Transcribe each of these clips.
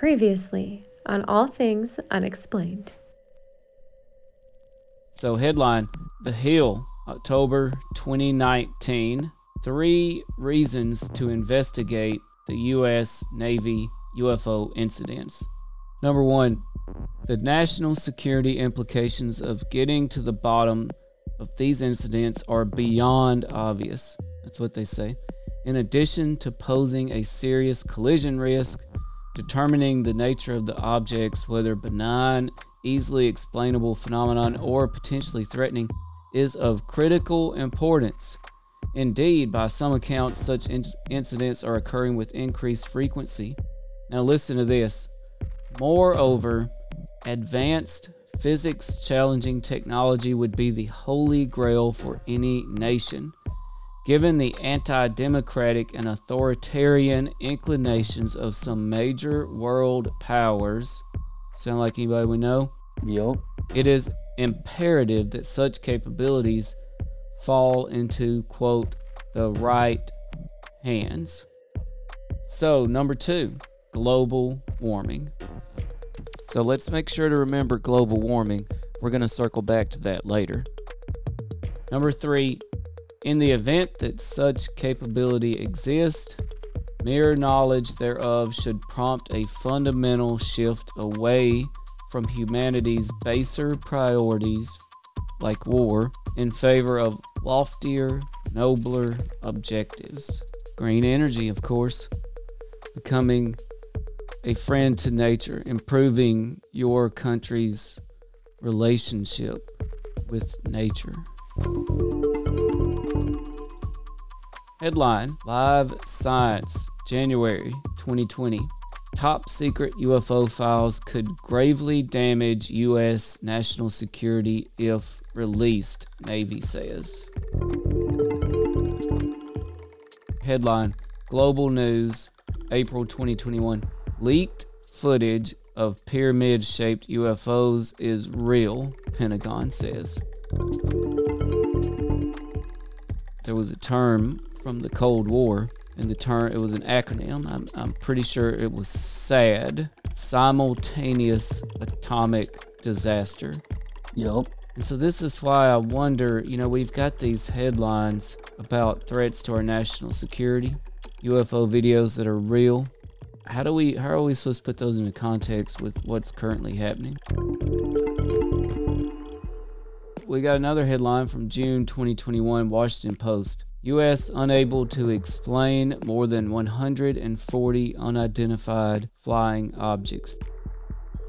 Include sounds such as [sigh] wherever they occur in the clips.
Previously on All Things Unexplained. So, headline The Hill, October 2019. Three reasons to investigate the U.S. Navy UFO incidents. Number one, the national security implications of getting to the bottom of these incidents are beyond obvious. That's what they say. In addition to posing a serious collision risk, determining the nature of the objects, whether benign, easily explainable phenomenon, or potentially threatening, is of critical importance. Indeed, by some accounts, such in- incidents are occurring with increased frequency. Now, listen to this. Moreover, advanced physics challenging technology would be the holy grail for any nation. Given the anti democratic and authoritarian inclinations of some major world powers, sound like anybody we know? Yup. It is imperative that such capabilities fall into, quote, the right hands. So, number two, global warming. So, let's make sure to remember global warming. We're going to circle back to that later. Number three, in the event that such capability exists, mere knowledge thereof should prompt a fundamental shift away from humanity's baser priorities, like war, in favor of loftier, nobler objectives. Green energy, of course, becoming a friend to nature, improving your country's relationship with nature. Headline Live Science, January 2020. Top secret UFO files could gravely damage U.S. national security if released, Navy says. Headline Global News, April 2021. Leaked footage of pyramid shaped UFOs is real, Pentagon says. There was a term from the Cold War, and the term, it was an acronym. I'm, I'm pretty sure it was SAD Simultaneous Atomic Disaster. Yup. And so this is why I wonder, you know, we've got these headlines about threats to our national security, UFO videos that are real. How do we how are we supposed to put those into context with what's currently happening? We got another headline from June 2021 Washington Post. US unable to explain more than 140 unidentified flying objects.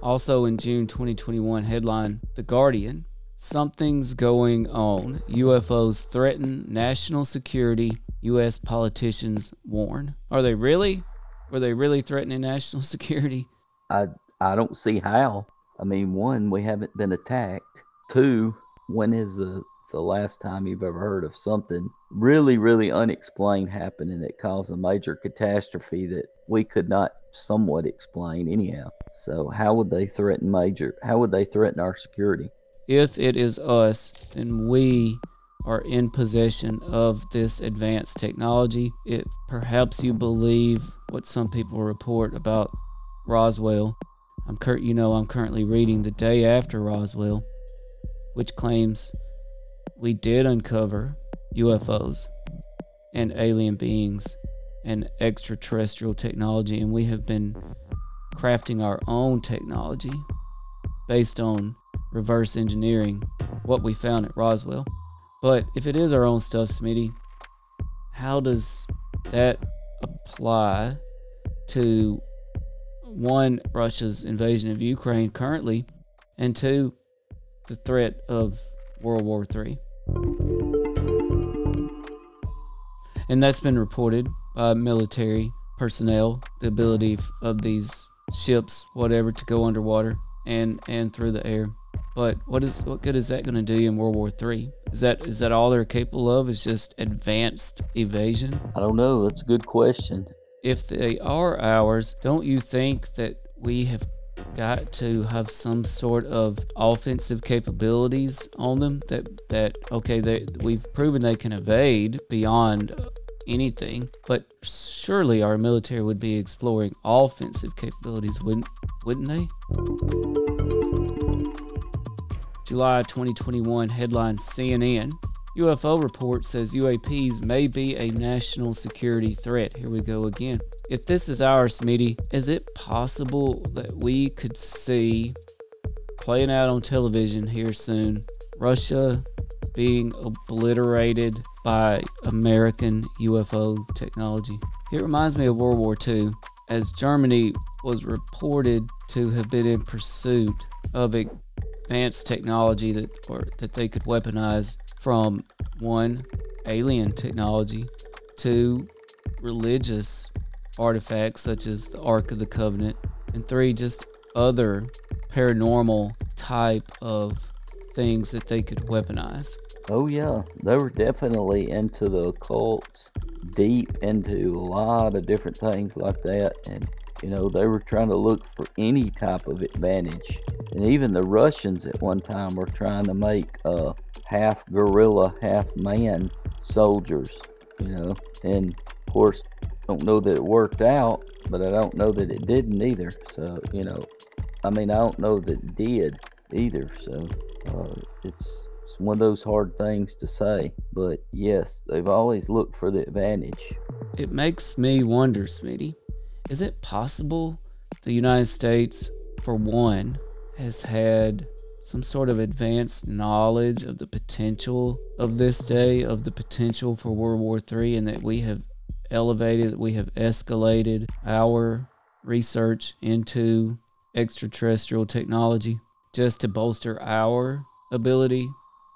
Also in June 2021 headline The Guardian Something's going on. UFOs threaten national security. U.S. politicians warn. Are they really? Were they really threatening national [laughs] security? I I don't see how. I mean, one, we haven't been attacked. Two, when is the the last time you've ever heard of something really, really unexplained happening that caused a major catastrophe that we could not somewhat explain anyhow? So how would they threaten major? How would they threaten our security? If it is us, then we are in possession of this advanced technology. If perhaps you believe what some people report about Roswell, I'm cur- you know I'm currently reading the day after Roswell, which claims we did uncover UFOs and alien beings and extraterrestrial technology, and we have been crafting our own technology based on reverse engineering what we found at Roswell. But if it is our own stuff, Smitty, how does that apply to one, Russia's invasion of Ukraine currently, and two, the threat of World War III? And that's been reported by military personnel, the ability of these ships, whatever, to go underwater and and through the air. But what is what good is that going to do you in World War Three? Is that is that all they're capable of? Is just advanced evasion? I don't know. That's a good question. If they are ours, don't you think that we have got to have some sort of offensive capabilities on them? That that okay, they we've proven they can evade beyond anything, but surely our military would be exploring offensive capabilities, wouldn't wouldn't they? July 2021 headline CNN UFO report says UAPs may be a national security threat. Here we go again. If this is our Smitty, is it possible that we could see playing out on television here soon Russia being obliterated by American UFO technology? It reminds me of World War II, as Germany was reported to have been in pursuit of advanced technology that or that they could weaponize from one alien technology to religious artifacts such as the Ark of the Covenant and three just other paranormal type of things that they could weaponize. Oh yeah, they were definitely into the occult, deep into a lot of different things like that, and you know they were trying to look for any type of advantage. And even the Russians at one time were trying to make uh, half gorilla, half man soldiers. You know, and of course, don't know that it worked out, but I don't know that it didn't either. So you know, I mean, I don't know that it did either. So uh, it's it's one of those hard things to say, but yes, they've always looked for the advantage. It makes me wonder, Smitty, is it possible the United States, for one, has had some sort of advanced knowledge of the potential of this day, of the potential for World War III, and that we have elevated, we have escalated our research into extraterrestrial technology just to bolster our ability?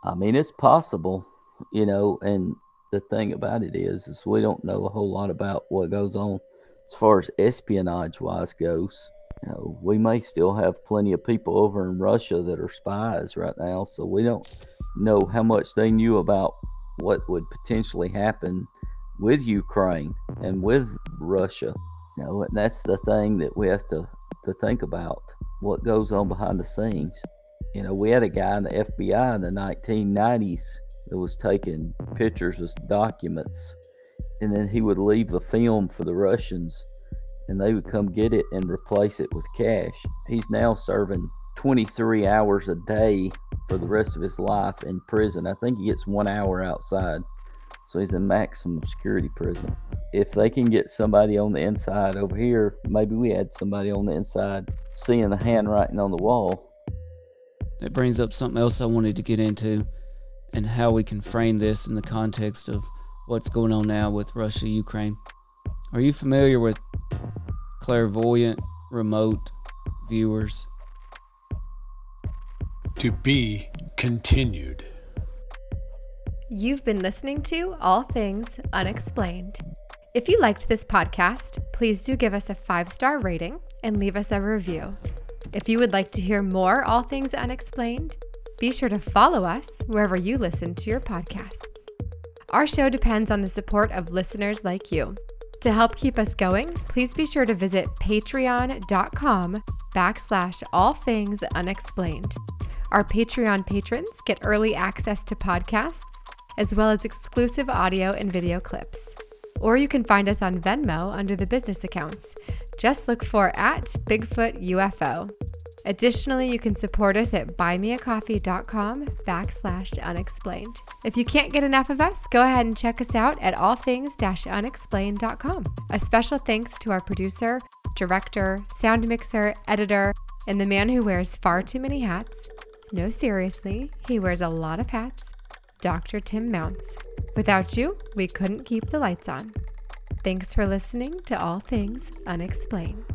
I mean, it's possible, you know, and the thing about it is, is we don't know a whole lot about what goes on as far as espionage wise goes. You know, we may still have plenty of people over in Russia that are spies right now, so we don't know how much they knew about what would potentially happen with Ukraine and with Russia. You know, and that's the thing that we have to, to think about what goes on behind the scenes. You know, we had a guy in the FBI in the 1990s that was taking pictures of documents, and then he would leave the film for the Russians, and they would come get it and replace it with cash. He's now serving 23 hours a day for the rest of his life in prison. I think he gets one hour outside. So he's in maximum security prison. If they can get somebody on the inside over here, maybe we had somebody on the inside seeing the handwriting on the wall that brings up something else I wanted to get into and how we can frame this in the context of what's going on now with Russia Ukraine. Are you familiar with clairvoyant remote viewers? To be continued. You've been listening to All Things Unexplained. If you liked this podcast, please do give us a five star rating and leave us a review. If you would like to hear more All Things Unexplained, be sure to follow us wherever you listen to your podcasts. Our show depends on the support of listeners like you. To help keep us going, please be sure to visit patreon.com backslash all things unexplained. Our Patreon patrons get early access to podcasts, as well as exclusive audio and video clips. Or you can find us on Venmo under the business accounts. Just look for at Bigfoot UFO. Additionally, you can support us at buymeacoffee.com backslash unexplained. If you can't get enough of us, go ahead and check us out at allthings-unexplained.com. A special thanks to our producer, director, sound mixer, editor, and the man who wears far too many hats. No, seriously, he wears a lot of hats. Dr. Tim Mounts. Without you, we couldn't keep the lights on. Thanks for listening to All Things Unexplained.